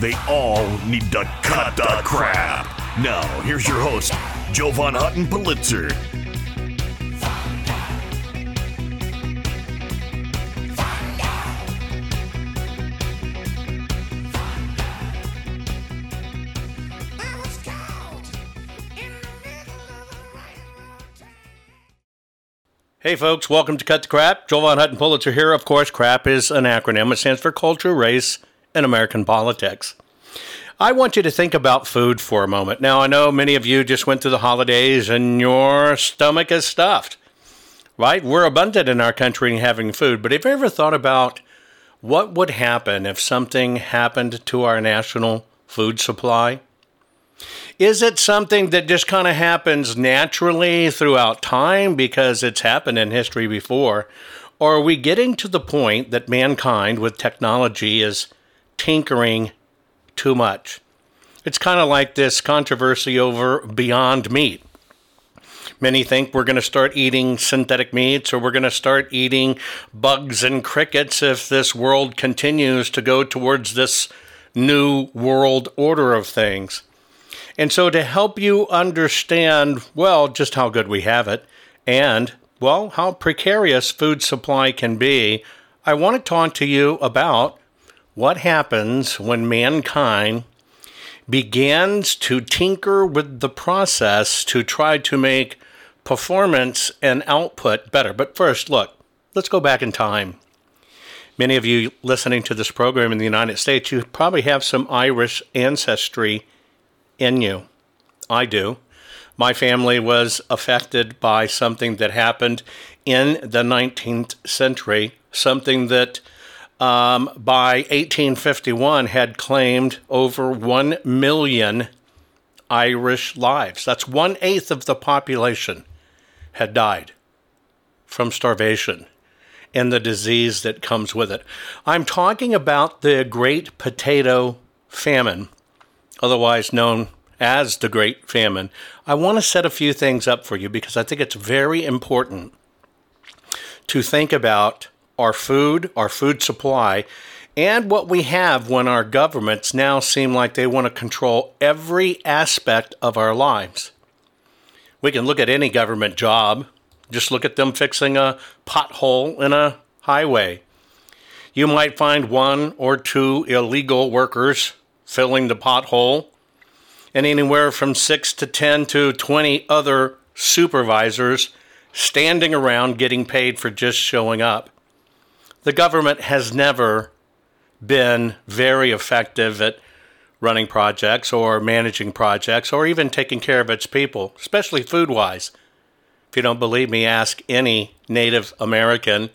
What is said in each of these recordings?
They all need to cut the crap. Now, here's your host, Jovan Hutton Pulitzer. Hey, folks, welcome to Cut the Crap. Jovan Hutton Pulitzer here. Of course, CRAP is an acronym. It stands for Culture, Race, and American Politics. I want you to think about food for a moment. Now, I know many of you just went through the holidays and your stomach is stuffed, right? We're abundant in our country in having food, but have you ever thought about what would happen if something happened to our national food supply? Is it something that just kind of happens naturally throughout time because it's happened in history before? Or are we getting to the point that mankind with technology is tinkering too much? It's kind of like this controversy over Beyond Meat. Many think we're going to start eating synthetic meats or we're going to start eating bugs and crickets if this world continues to go towards this new world order of things. And so, to help you understand, well, just how good we have it and, well, how precarious food supply can be, I want to talk to you about what happens when mankind begins to tinker with the process to try to make performance and output better. But first, look, let's go back in time. Many of you listening to this program in the United States, you probably have some Irish ancestry in you. I do. My family was affected by something that happened in the 19th century, something that um, by 1851 had claimed over 1 million Irish lives. That's one eighth of the population had died from starvation and the disease that comes with it. I'm talking about the Great Potato Famine otherwise known as the Great Famine, I want to set a few things up for you because I think it's very important to think about our food, our food supply, and what we have when our governments now seem like they want to control every aspect of our lives. We can look at any government job, just look at them fixing a pothole in a highway. You might find one or two illegal workers filling the pothole, and anywhere from 6 to 10 to 20 other supervisors standing around getting paid for just showing up. The government has never been very effective at running projects or managing projects or even taking care of its people, especially food wise. If you don't believe me, ask any Native American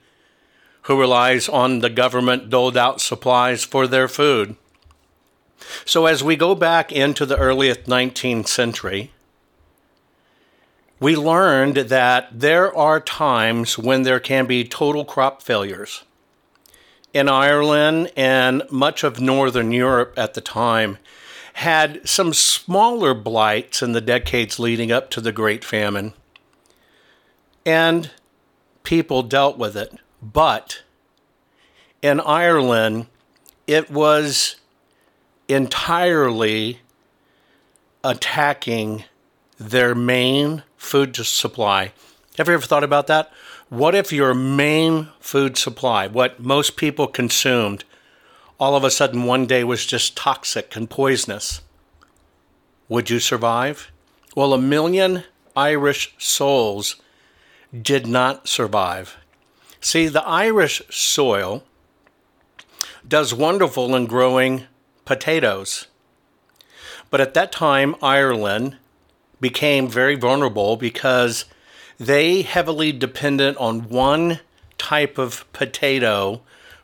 who relies on the government doled out supplies for their food. So, as we go back into the earliest 19th century, we learned that there are times when there can be total crop failures. In Ireland and much of Northern Europe at the time, had some smaller blights in the decades leading up to the Great Famine. And people dealt with it. But in Ireland, it was entirely attacking their main food supply. Have you ever thought about that? What if your main food supply, what most people consumed, all of a sudden one day was just toxic and poisonous? Would you survive? Well, a million Irish souls did not survive. See, the Irish soil does wonderful in growing potatoes. But at that time, Ireland became very vulnerable because they heavily dependent on one type of potato,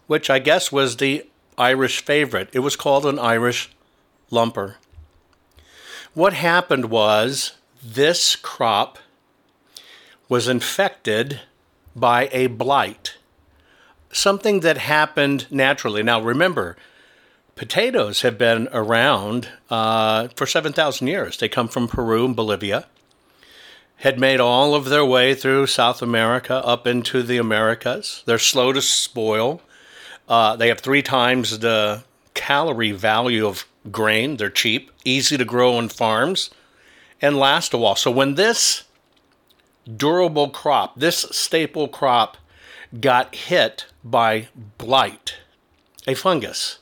which I guess was the Irish favorite. It was called an Irish lumper. What happened was this crop was infected by a blight, something that happened naturally. Now, remember, potatoes have been around uh, for 7,000 years. They come from Peru and Bolivia, had made all of their way through South America up into the Americas. They're slow to spoil. Uh, they have three times the calorie value of grain. They're cheap, easy to grow on farms, and last a while. So when this durable crop, this staple crop, got hit by blight, a fungus,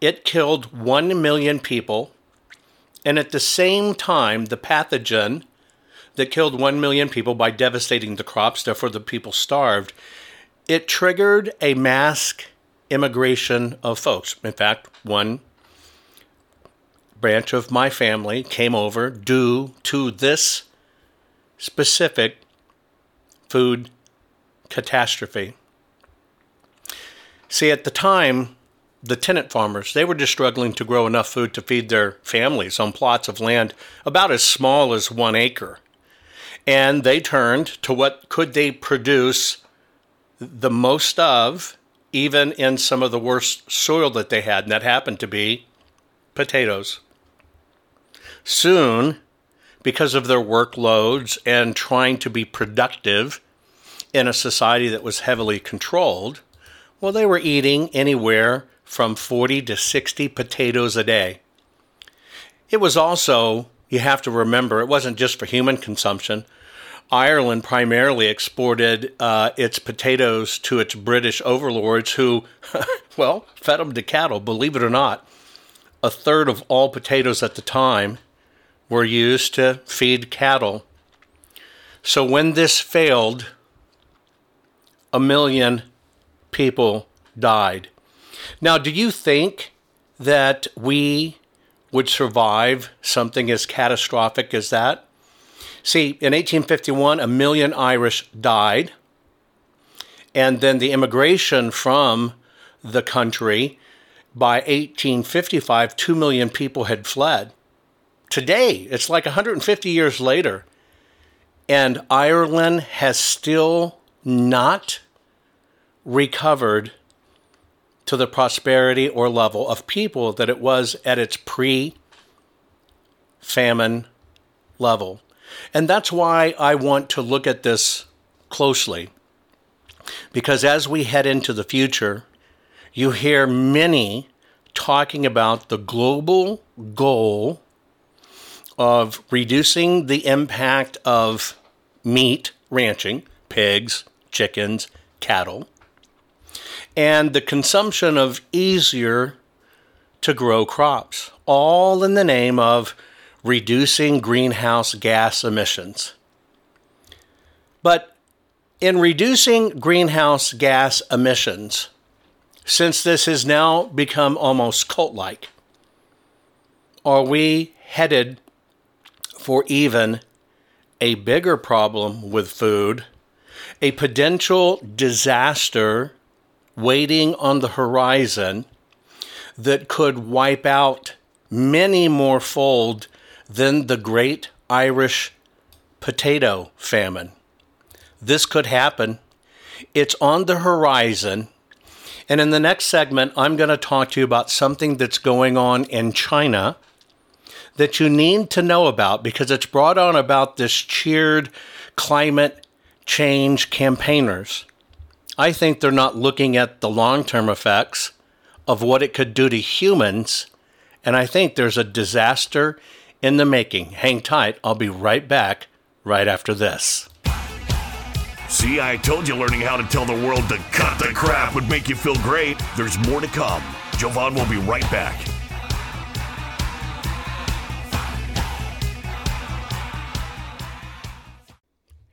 it killed 1 million people. And at the same time, the pathogen that killed 1 million people by devastating the crops, therefore, the people starved, it triggered a mass immigration of folks. In fact, one branch of my family came over due to this specific food catastrophe. See, at the time, the tenant farmers, they were just struggling to grow enough food to feed their families on plots of land about as small as one acre. And they turned to what could they produce the most of, even in some of the worst soil that they had, and that happened to be potatoes. Soon, because of their workloads and trying to be productive in a society that was heavily controlled, well, they were eating anywhere from 40 to 60 potatoes a day. It was also, you have to remember, it wasn't just for human consumption. Ireland primarily exported uh, its potatoes to its British overlords, who, well, fed them to cattle, believe it or not. A third of all potatoes at the time were used to feed cattle. So when this failed, a million people died. Now, do you think that we would survive something as catastrophic as that? See, in 1851, a million Irish died. And then the immigration from the country, by 1855, 2 million people had fled. Today, it's like 150 years later, and Ireland has still not recovered to the prosperity or level of people that it was at its pre famine level. And that's why I want to look at this closely. Because as we head into the future, you hear many talking about the global goal of reducing the impact of meat ranching, pigs, chickens, cattle, and the consumption of easier to grow crops, all in the name of reducing greenhouse gas emissions. But in reducing greenhouse gas emissions, since this has now become almost cult like, are we headed for even a bigger problem with food, a potential disaster waiting on the horizon that could wipe out many more fold than the great Irish potato famine. This could happen. It's on the horizon. And in the next segment, I'm going to talk to you about something that's going on in China that you need to know about because it's brought on about this cheered climate change campaigners. I think they're not looking at the long term effects of what it could do to humans. And I think there's a disaster in the making. Hang tight. I'll be right back right after this. See, I told you learning how to tell the world to cut the crap would make you feel great. There's more to come. Jovan will be right back.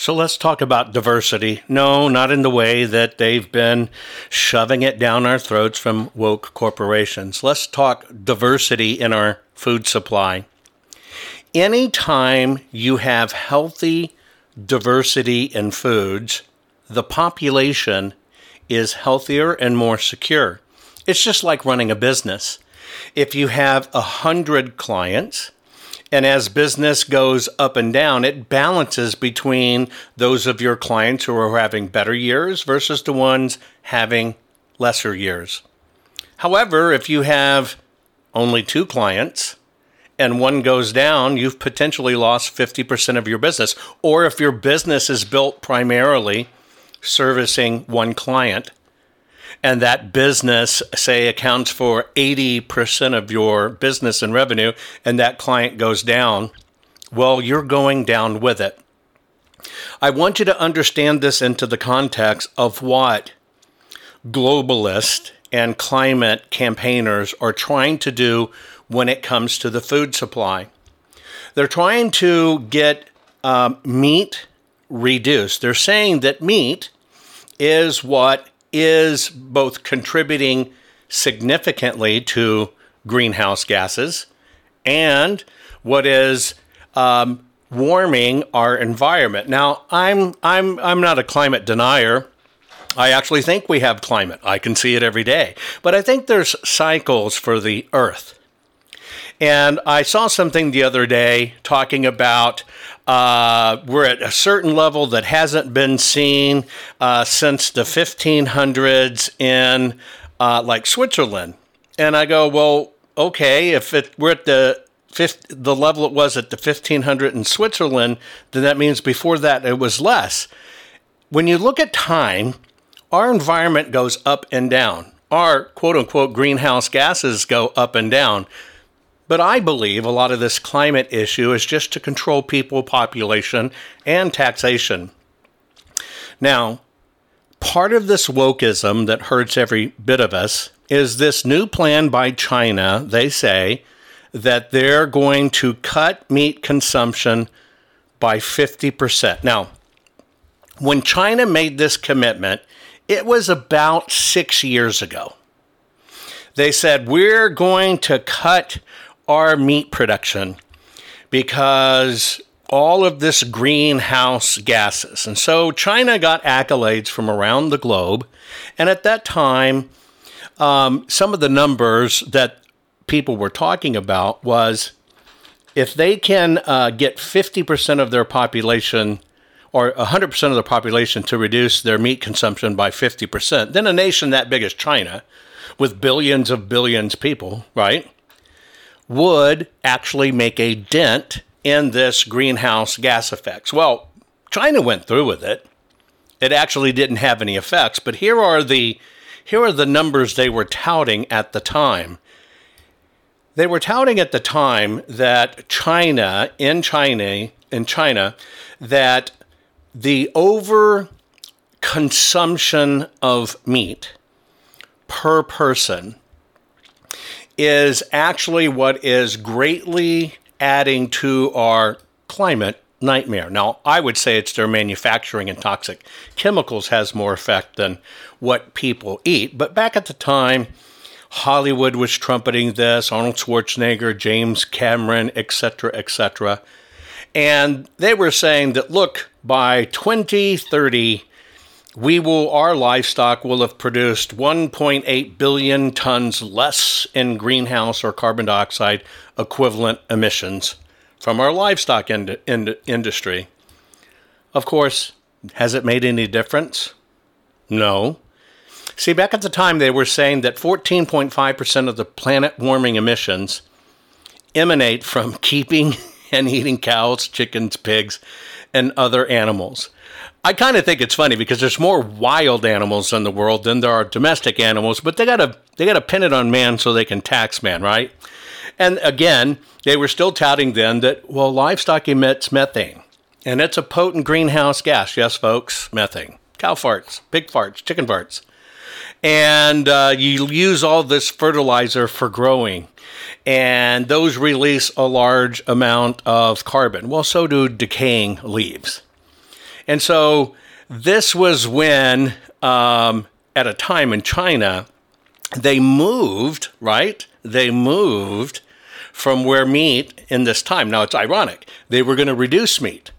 So let's talk about diversity. No, not in the way that they've been shoving it down our throats from woke corporations. Let's talk diversity in our food supply. Anytime you have healthy diversity in foods, the population is healthier and more secure. It's just like running a business. If you have a hundred clients, and as business goes up and down, it balances between those of your clients who are having better years versus the ones having lesser years. However, if you have only two clients and one goes down, you've potentially lost 50% of your business. Or if your business is built primarily servicing one client, and that business, say, accounts for 80% of your business and revenue, and that client goes down, well, you're going down with it. I want you to understand this into the context of what globalists and climate campaigners are trying to do when it comes to the food supply. They're trying to get um, meat reduced. They're saying that meat is what is both contributing significantly to greenhouse gases and what is um, warming our environment. Now, I'm I'm I'm not a climate denier. I actually think we have climate. I can see it every day. But I think there's cycles for the earth. And I saw something the other day talking about uh, we're at a certain level that hasn't been seen uh, since the 1500s in uh, like Switzerland. And I go, well, okay, if it, we're at the fifth, the level it was at the 1500 in Switzerland, then that means before that it was less. When you look at time, our environment goes up and down. Our quote unquote greenhouse gases go up and down. But I believe a lot of this climate issue is just to control people, population, and taxation. Now, part of this wokeism that hurts every bit of us is this new plan by China. They say that they're going to cut meat consumption by 50%. Now, when China made this commitment, it was about six years ago. They said, We're going to cut our meat production because all of this greenhouse gases. And so China got accolades from around the globe. And at that time, um, some of the numbers that people were talking about was if they can uh, get 50% of their population or 100% of the population to reduce their meat consumption by 50%, then a nation that big as China, with billions of billions people, right, would actually make a dent in this greenhouse gas effects. Well, China went through with it. It actually didn't have any effects, but here are the here are the numbers they were touting at the time. They were touting at the time that China in China in China that the over consumption of meat per person is actually what is greatly adding to our climate nightmare. Now, I would say it's their manufacturing and toxic chemicals has more effect than what people eat. But back at the time, Hollywood was trumpeting this, Arnold Schwarzenegger, James Cameron, etc., etc. And they were saying that look, by 2030, we will our livestock will have produced 1.8 billion tons less in greenhouse or carbon dioxide equivalent emissions from our livestock ind- ind- industry. Of course, has it made any difference? No. See, back at the time, they were saying that 14.5% of the planet warming emissions emanate from keeping and eating cows, chickens, pigs, and other animals. I kind of think it's funny because there's more wild animals in the world than there are domestic animals, but they gotta they gotta pin it on man so they can tax man, right? And again, they were still touting then that well, livestock emits methane, and it's a potent greenhouse gas. Yes, folks, methane, cow farts, pig farts, chicken farts, and uh, you use all this fertilizer for growing, and those release a large amount of carbon. Well, so do decaying leaves. And so this was when, um, at a time in China, they moved, right? They moved from where meat in this time. Now it's ironic. They were going to reduce meat.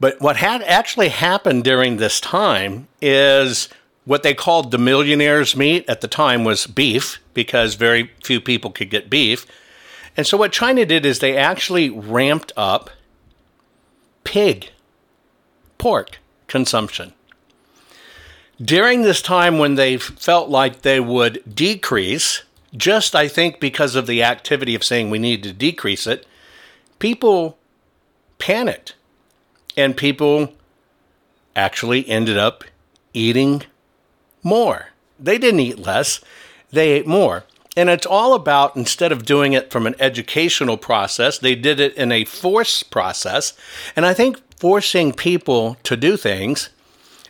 But what had actually happened during this time is what they called the millionaire's meat at the time was beef because very few people could get beef. And so what China did is they actually ramped up pig pork consumption. During this time when they felt like they would decrease, just I think because of the activity of saying we need to decrease it, people panicked and people actually ended up eating more. They didn't eat less, they ate more. And it's all about instead of doing it from an educational process, they did it in a force process. And I think forcing people to do things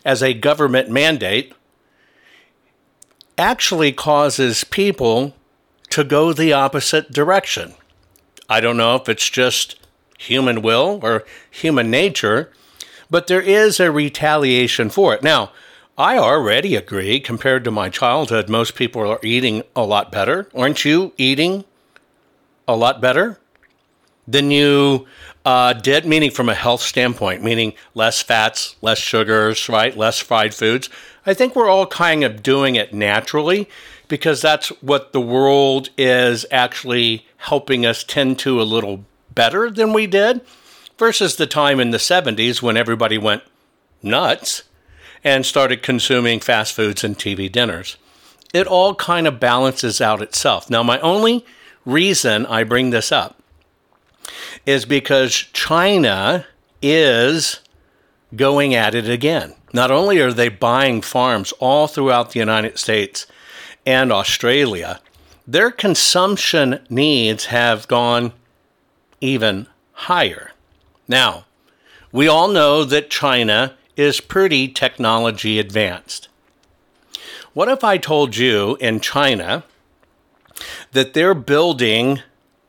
as a government mandate actually causes people to go the opposite direction. I don't know if it's just human will or human nature, but there is a retaliation for it. Now, I already agree, compared to my childhood, most people are eating a lot better. Aren't you eating a lot better? than you uh, did, meaning from a health standpoint, meaning less fats, less sugars, right? Less fried foods. I think we're all kind of doing it naturally because that's what the world is actually helping us tend to a little better than we did versus the time in the 70s when everybody went nuts and started consuming fast foods and TV dinners. It all kind of balances out itself. Now, my only reason I bring this up is because China is going at it again. Not only are they buying farms all throughout the United States and Australia, their consumption needs have gone even higher. Now, we all know that China is pretty technology advanced. What if I told you in China that they're building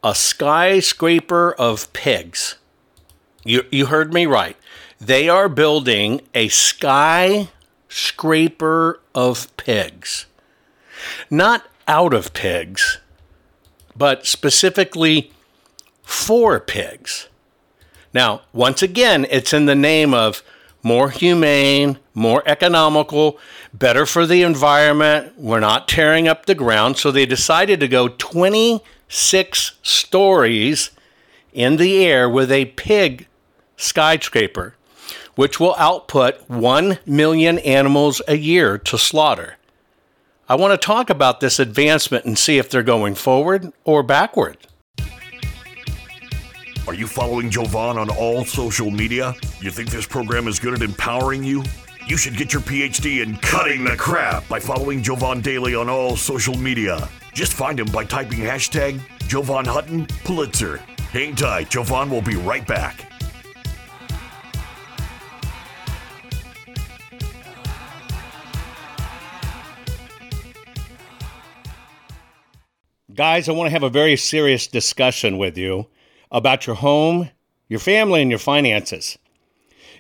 a skyscraper of pigs? You, you heard me right. They are building a skyscraper of pigs. Not out of pigs, but specifically for pigs. Now, once again, it's in the name of more humane, more economical, better for the environment. We're not tearing up the ground. So they decided to go 26 stories in the air with a pig skyscraper, which will output 1 million animals a year to slaughter. I want to talk about this advancement and see if they're going forward or backward. Are you following Jovan on all social media? You think this program is good at empowering you? You should get your PhD in cutting the crap by following Jovan Daily on all social media. Just find him by typing hashtag Jovan Hutton Pulitzer. Hang tight, Jovan will be right back. Guys, I want to have a very serious discussion with you about your home, your family, and your finances.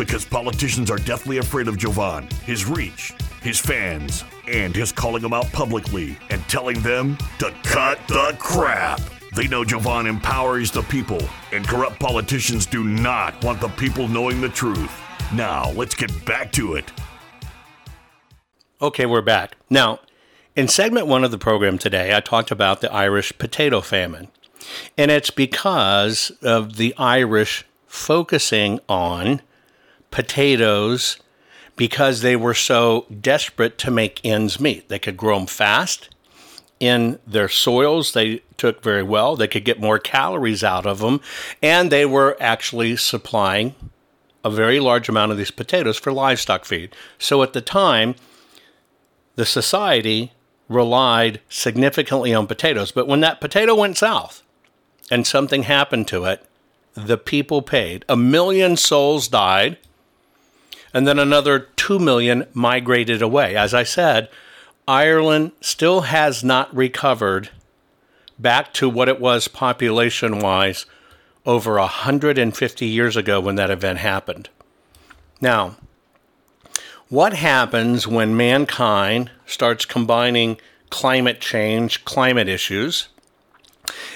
Because politicians are deathly afraid of Jovan, his reach, his fans, and his calling them out publicly and telling them to cut the crap. They know Jovan empowers the people, and corrupt politicians do not want the people knowing the truth. Now, let's get back to it. Okay, we're back. Now, in segment one of the program today, I talked about the Irish potato famine. And it's because of the Irish focusing on potatoes because they were so desperate to make ends meet. They could grow them fast in their soils, they took very well. They could get more calories out of them, and they were actually supplying a very large amount of these potatoes for livestock feed. So at the time, the society relied significantly on potatoes. But when that potato went south and something happened to it, the people paid. A million souls died, and then another two million migrated away. As I said, Ireland still has not recovered back to what it was population wise over 150 years ago when that event happened. Now, what happens when mankind starts combining climate change, climate issues,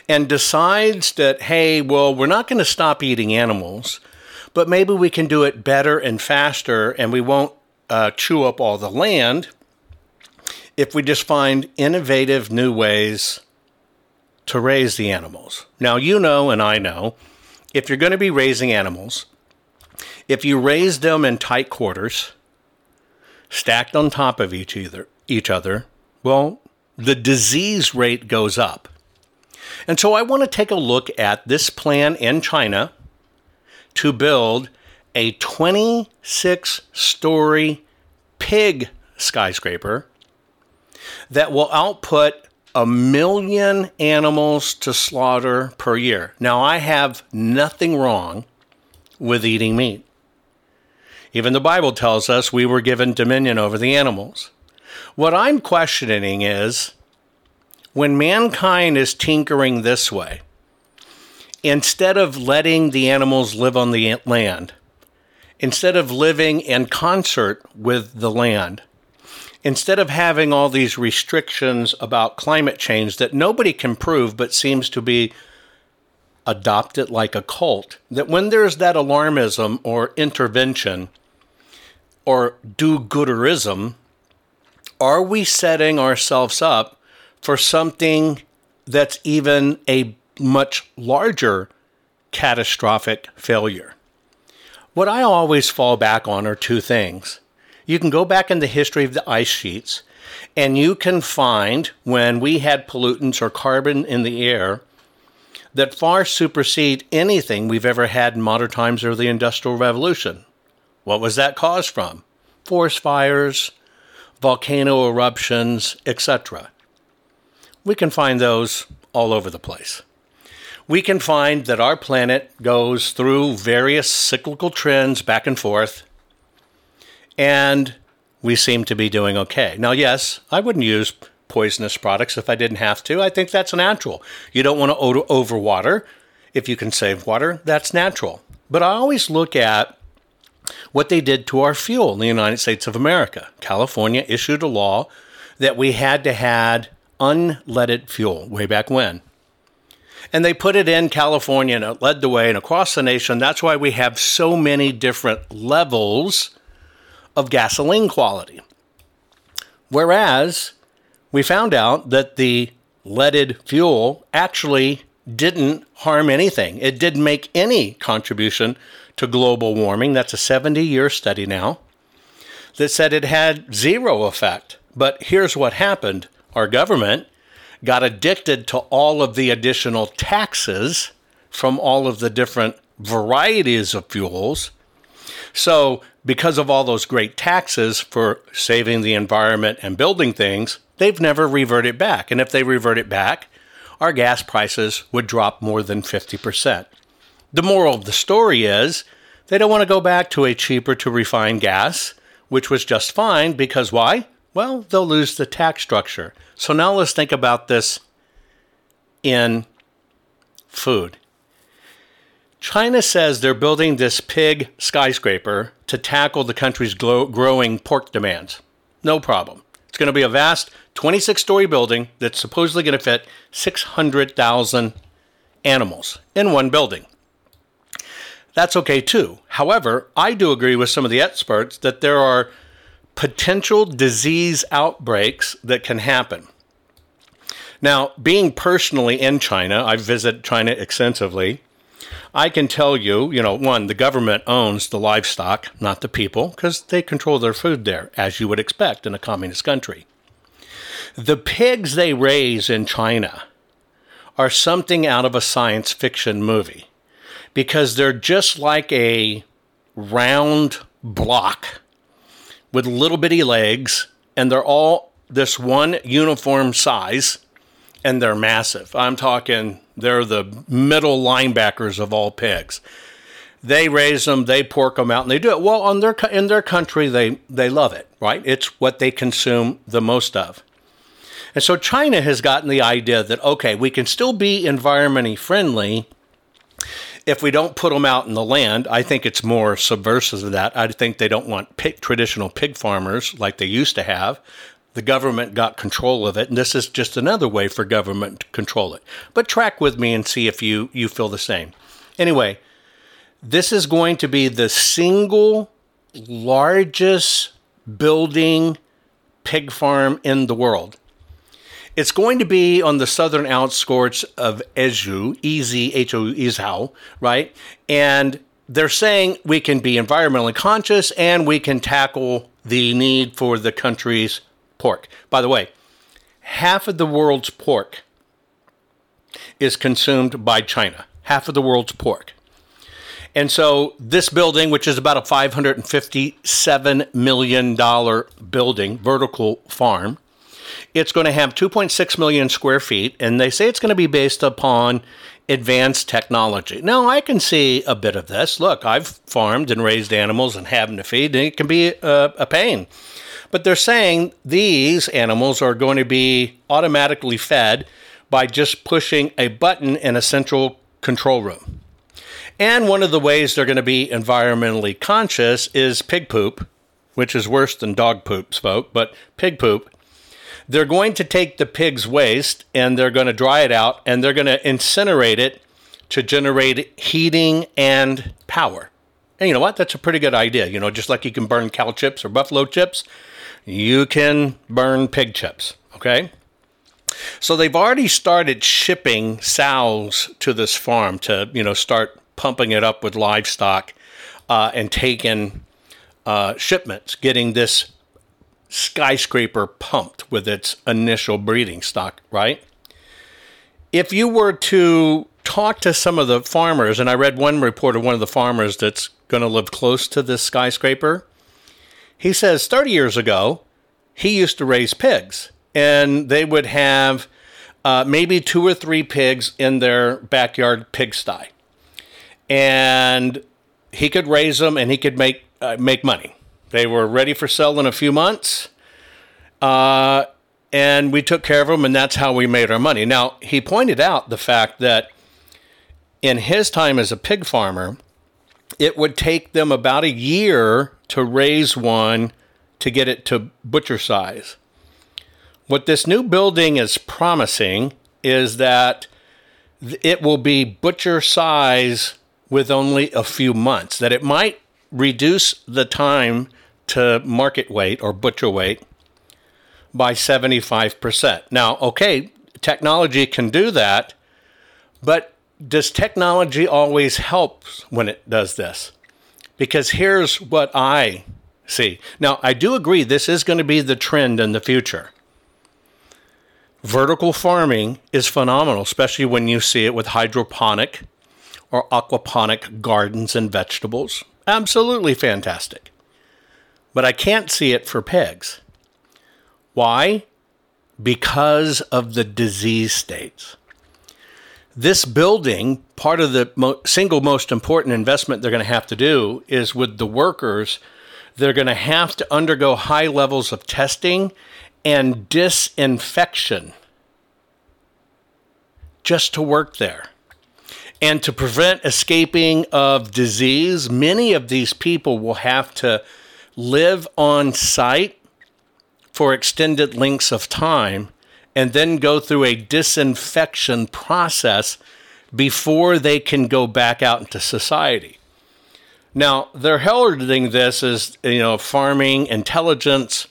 and decides that, hey, well, we're not going to stop eating animals, but maybe we can do it better and faster, and we won't uh, chew up all the land if we just find innovative new ways to raise the animals. Now, you know, and I know, if you're going to be raising animals, if you raise them in tight quarters, stacked on top of each other, each other, well, the disease rate goes up. And so I want to take a look at this plan in China to build a 26 story pig skyscraper that will output a million animals to slaughter per year. Now, I have nothing wrong with eating meat. Even the Bible tells us we were given dominion over the animals. What I'm questioning is when mankind is tinkering this way, instead of letting the animals live on the land, instead of living in concert with the land, instead of having all these restrictions about climate change that nobody can prove but seems to be adopted like a cult, that when there's that alarmism or intervention, or do gooderism, are we setting ourselves up for something that's even a much larger catastrophic failure? What I always fall back on are two things. You can go back in the history of the ice sheets and you can find when we had pollutants or carbon in the air that far supersede anything we've ever had in modern times or the Industrial Revolution. What was that caused from? Forest fires, volcano eruptions, etc. We can find those all over the place. We can find that our planet goes through various cyclical trends back and forth, and we seem to be doing okay. Now, yes, I wouldn't use poisonous products if I didn't have to. I think that's natural. You don't want to overwater. If you can save water, that's natural. But I always look at what they did to our fuel in the United States of America. California issued a law that we had to had unleaded fuel way back when. And they put it in California and it led the way and across the nation. That's why we have so many different levels of gasoline quality. Whereas we found out that the leaded fuel actually didn't harm anything. It didn't make any contribution to global warming. That's a 70 year study now that said it had zero effect. But here's what happened our government got addicted to all of the additional taxes from all of the different varieties of fuels. So, because of all those great taxes for saving the environment and building things, they've never reverted back. And if they revert it back, our gas prices would drop more than 50%. The moral of the story is they don't want to go back to a cheaper to refine gas, which was just fine because why? Well, they'll lose the tax structure. So now let's think about this in food. China says they're building this pig skyscraper to tackle the country's growing pork demands. No problem. It's going to be a vast 26 story building that's supposedly going to fit 600,000 animals in one building. That's okay too. However, I do agree with some of the experts that there are potential disease outbreaks that can happen. Now, being personally in China, I visit China extensively. I can tell you, you know, one, the government owns the livestock, not the people, because they control their food there, as you would expect in a communist country. The pigs they raise in China are something out of a science fiction movie because they're just like a round block with little bitty legs, and they're all this one uniform size, and they're massive. I'm talking, they're the middle linebackers of all pigs. They raise them, they pork them out, and they do it well on their in their country. They they love it, right? It's what they consume the most of. And so China has gotten the idea that okay, we can still be environmentally friendly if we don't put them out in the land, I think it's more subversive of that. I think they don't want pig, traditional pig farmers like they used to have. The government got control of it, and this is just another way for government to control it. But track with me and see if you, you feel the same. Anyway, this is going to be the single largest building pig farm in the world. It's going to be on the southern outskirts of Ezhou, E Z H O Izhao, right? And they're saying we can be environmentally conscious and we can tackle the need for the country's pork. By the way, half of the world's pork is consumed by China. Half of the world's pork. And so this building, which is about a $557 million building, vertical farm, it's going to have 2.6 million square feet, and they say it's going to be based upon advanced technology. Now, I can see a bit of this. Look, I've farmed and raised animals and having to feed, and it can be a, a pain. But they're saying these animals are going to be automatically fed by just pushing a button in a central control room. And one of the ways they're going to be environmentally conscious is pig poop, which is worse than dog poop, folk, but pig poop they're going to take the pig's waste and they're going to dry it out and they're going to incinerate it to generate heating and power. And you know what? That's a pretty good idea. You know, just like you can burn cow chips or buffalo chips, you can burn pig chips. Okay? So they've already started shipping sows to this farm to, you know, start pumping it up with livestock uh, and taking uh, shipments, getting this skyscraper pumped with its initial breeding stock, right? If you were to talk to some of the farmers, and I read one report of one of the farmers that's going to live close to this skyscraper, he says 30 years ago, he used to raise pigs, and they would have uh, maybe two or three pigs in their backyard pigsty. And he could raise them and he could make, uh, make money. They were ready for sale in a few months. Uh, and we took care of them, and that's how we made our money. Now, he pointed out the fact that in his time as a pig farmer, it would take them about a year to raise one to get it to butcher size. What this new building is promising is that it will be butcher size with only a few months, that it might reduce the time to market weight or butcher weight by 75%. Now, okay, technology can do that, but does technology always help when it does this? Because here's what I see. Now, I do agree this is going to be the trend in the future. Vertical farming is phenomenal, especially when you see it with hydroponic or aquaponic gardens and vegetables. Absolutely fantastic. But I can't see it for pigs. Why? Because of the disease states. This building, part of the mo- single most important investment they're going to have to do is with the workers. They're going to have to undergo high levels of testing and disinfection just to work there. And to prevent escaping of disease, many of these people will have to live on site for extended lengths of time and then go through a disinfection process before they can go back out into society. Now, they're heralding this as, you know, farming intelligence,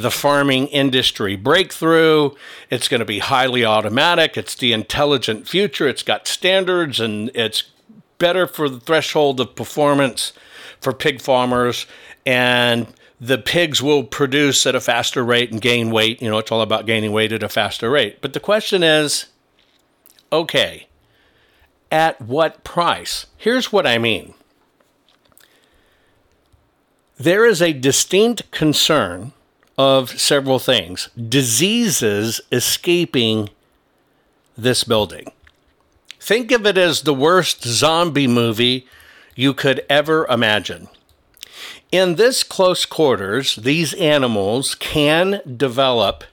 the farming industry breakthrough. It's going to be highly automatic. It's the intelligent future. It's got standards and it's better for the threshold of performance for pig farmers. And the pigs will produce at a faster rate and gain weight. You know, it's all about gaining weight at a faster rate. But the question is okay, at what price? Here's what I mean there is a distinct concern of several things diseases escaping this building. Think of it as the worst zombie movie you could ever imagine. In this close quarters, these animals can develop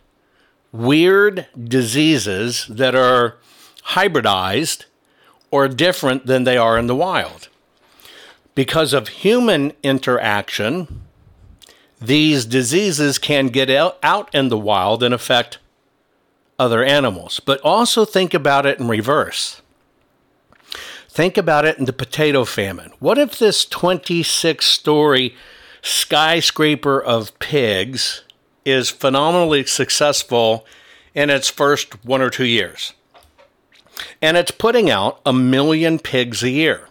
weird diseases that are hybridized or different than they are in the wild because of human interaction, these diseases can get out in the wild and affect other animals. But also think about it in reverse. Think about it in the potato famine. What if this 26 story skyscraper of pigs is phenomenally successful in its first one or two years? And it's putting out a million pigs a year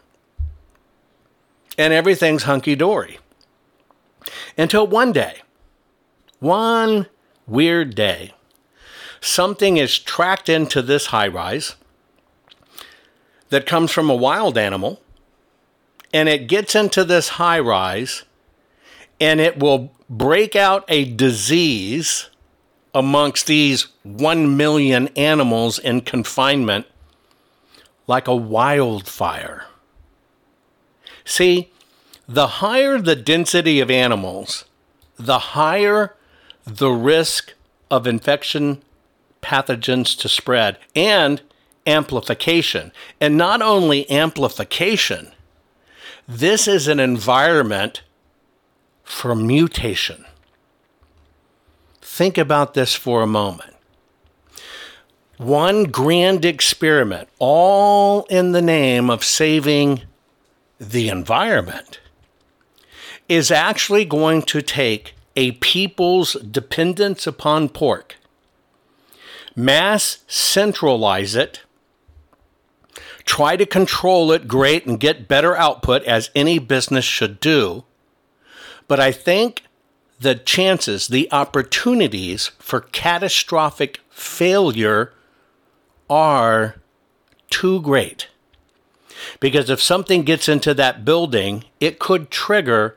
and everything's hunky dory. Until one day, one weird day, something is tracked into this high rise that comes from a wild animal, and it gets into this high rise, and it will break out a disease amongst these 1 million animals in confinement like a wildfire. See, the higher the density of animals, the higher the risk of infection pathogens to spread and amplification. And not only amplification, this is an environment for mutation. Think about this for a moment. One grand experiment, all in the name of saving the environment is actually going to take a people's dependence upon pork, mass centralize it, try to control it great and get better output as any business should do. But I think the chances, the opportunities for catastrophic failure are too great. Because if something gets into that building, it could trigger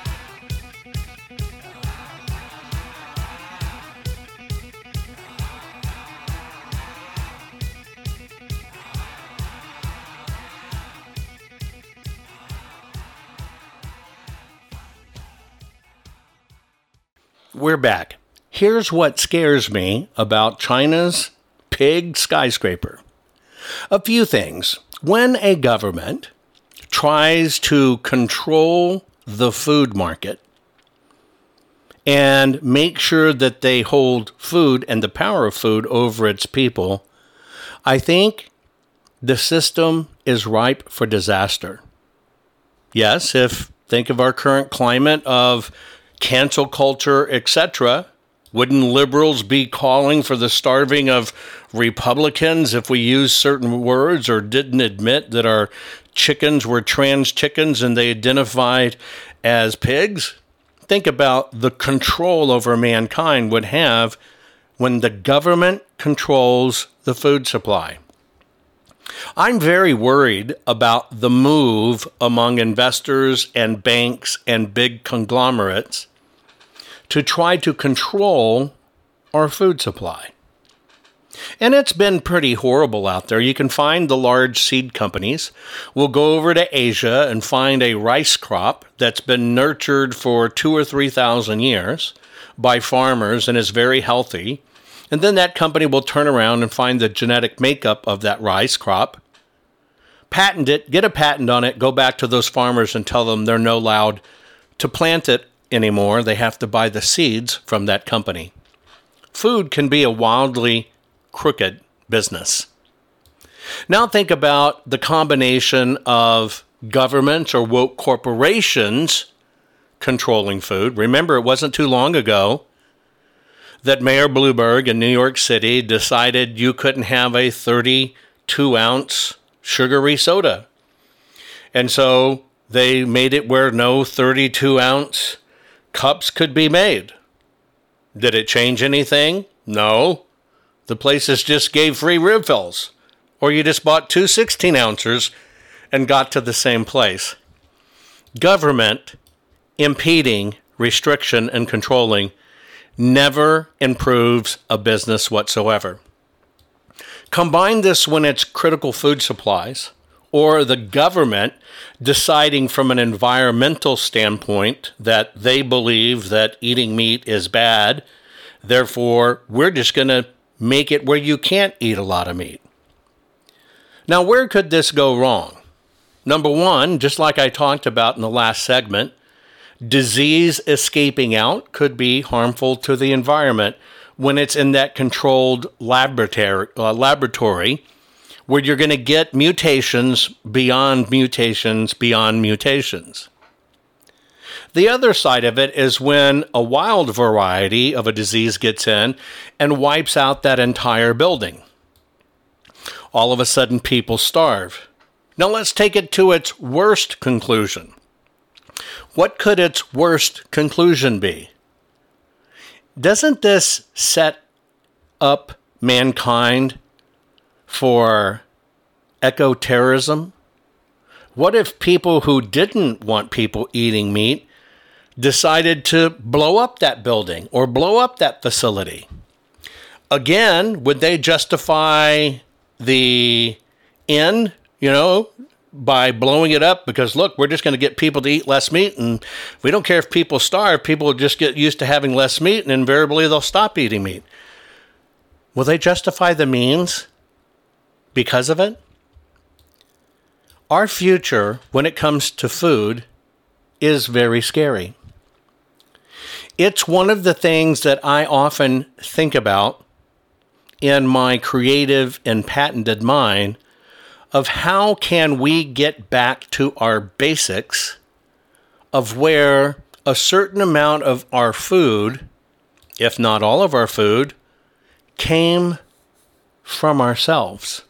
We're back. Here's what scares me about China's pig skyscraper. A few things. When a government tries to control the food market and make sure that they hold food and the power of food over its people, I think the system is ripe for disaster. Yes, if think of our current climate of cancel culture, etc., wouldn't liberals be calling for the starving of Republicans if we used certain words or didn't admit that our chickens were trans chickens and they identified as pigs? Think about the control over mankind would have when the government controls the food supply. I'm very worried about the move among investors and banks and big conglomerates to try to control our food supply. And it's been pretty horrible out there. You can find the large seed companies We'll go over to Asia and find a rice crop that's been nurtured for two or three thousand years by farmers and is very healthy. And then that company will turn around and find the genetic makeup of that rice crop, patent it, get a patent on it, go back to those farmers and tell them they're no allowed to plant it anymore. They have to buy the seeds from that company. Food can be a wildly crooked business. Now think about the combination of governments or woke corporations controlling food. Remember, it wasn't too long ago that Mayor Bloomberg in New York City decided you couldn't have a 32 ounce sugary soda. And so they made it where no 32 ounce cups could be made. Did it change anything? No. The places just gave free refills. Or you just bought two 16 ounces and got to the same place. Government impeding, restriction, and controlling never improves a business whatsoever. Combine this when it's critical food supplies or the government deciding from an environmental standpoint that they believe that eating meat is bad. Therefore, we're just going to make it where you can't eat a lot of meat. Now, where could this go wrong? Number one, just like I talked about in the last segment, disease escaping out could be harmful to the environment when it's in that controlled laboratory, uh, laboratory where you're going to get mutations beyond mutations beyond mutations. The other side of it is when a wild variety of a disease gets in and wipes out that entire building. All of a sudden, people starve. Now, let's take it to its worst conclusion. What could its worst conclusion be? Doesn't this set up mankind for eco terrorism? What if people who didn't want people eating meat decided to blow up that building or blow up that facility? Again, would they justify the end, you know, by blowing it up because look, we're just going to get people to eat less meat, and we don't care if people starve. People will just get used to having less meat, and invariably they'll stop eating meat. Will they justify the means because of it? Our future, when it comes to food, is very scary. It's one of the things that I often think about in my creative and patented mind of how can we get back to our basics of where a certain amount of our food, if not all of our food, came from ourselves.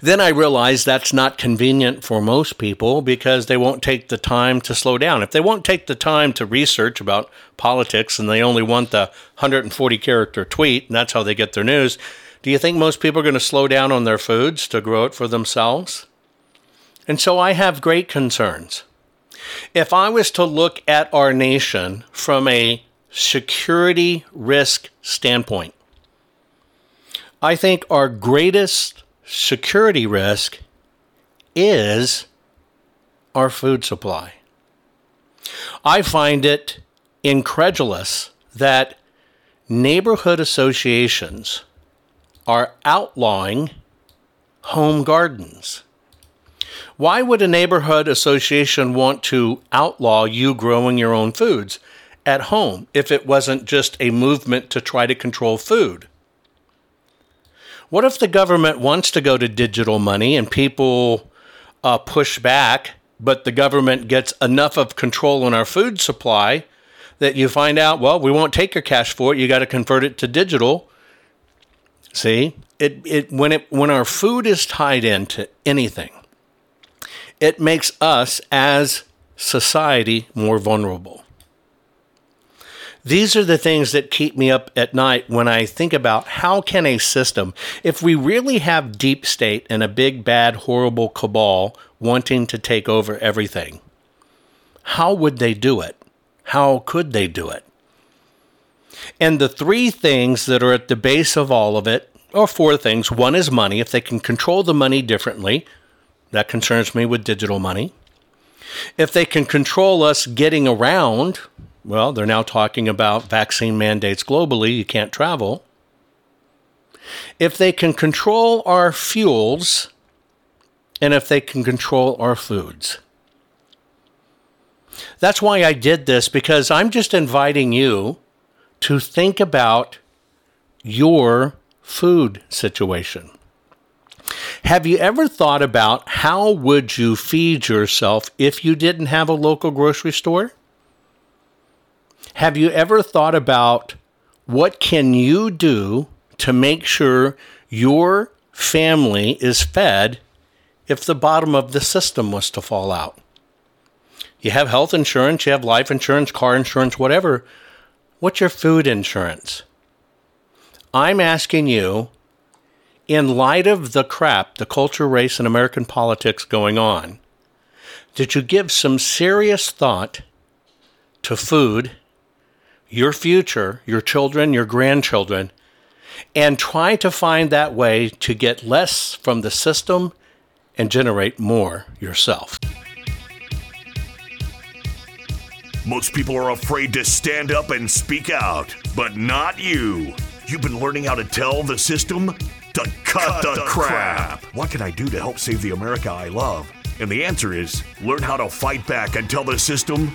Then I realized that's not convenient for most people because they won't take the time to slow down. If they won't take the time to research about politics and they only want the 140 character tweet, and that's how they get their news, do you think most people are going to slow down on their foods to grow it for themselves? And so I have great concerns. If I was to look at our nation from a security risk standpoint, I think our greatest security risk is our food supply. I find it incredulous that neighborhood associations are outlawing home gardens. Why would a neighborhood association want to outlaw you growing your own foods at home if it wasn't just a movement to try to control food? What if the government wants to go to digital money and people uh, push back, but the government gets enough of control on our food supply that you find out, well, we won't take your cash for it. You got to convert it to digital. See, it, it when it when our food is tied into anything, it makes us as society more vulnerable. These are the things that keep me up at night when I think about how can a system, if we really have deep state and a big bad horrible cabal wanting to take over everything, how would they do it? How could they do it? And the three things that are at the base of all of it are four things. One is money. If they can control the money differently, that concerns me with digital money. If they can control us getting around, well, they're now talking about vaccine mandates globally. You can't travel. If they can control our fuels, and if they can control our foods. That's why I did this because I'm just inviting you to think about your food situation. Have you ever thought about how would you feed yourself if you didn't have a local grocery store? Have you ever thought about what can you do to make sure your family is fed if the bottom of the system was to fall out? You have health insurance, you have life insurance, car insurance, whatever. What's your food insurance? I'm asking you, in light of the crap, the culture, race, and American politics going on, did you give some serious thought to food, your future, your children, your grandchildren, and try to find that way to get less from the system and generate more yourself? Most people are afraid to stand up and speak out, but not you. You've been learning how to tell the system to cut, cut the, the crap. crap. What can I do to help save the America I love? And the answer is learn how to fight back and tell the system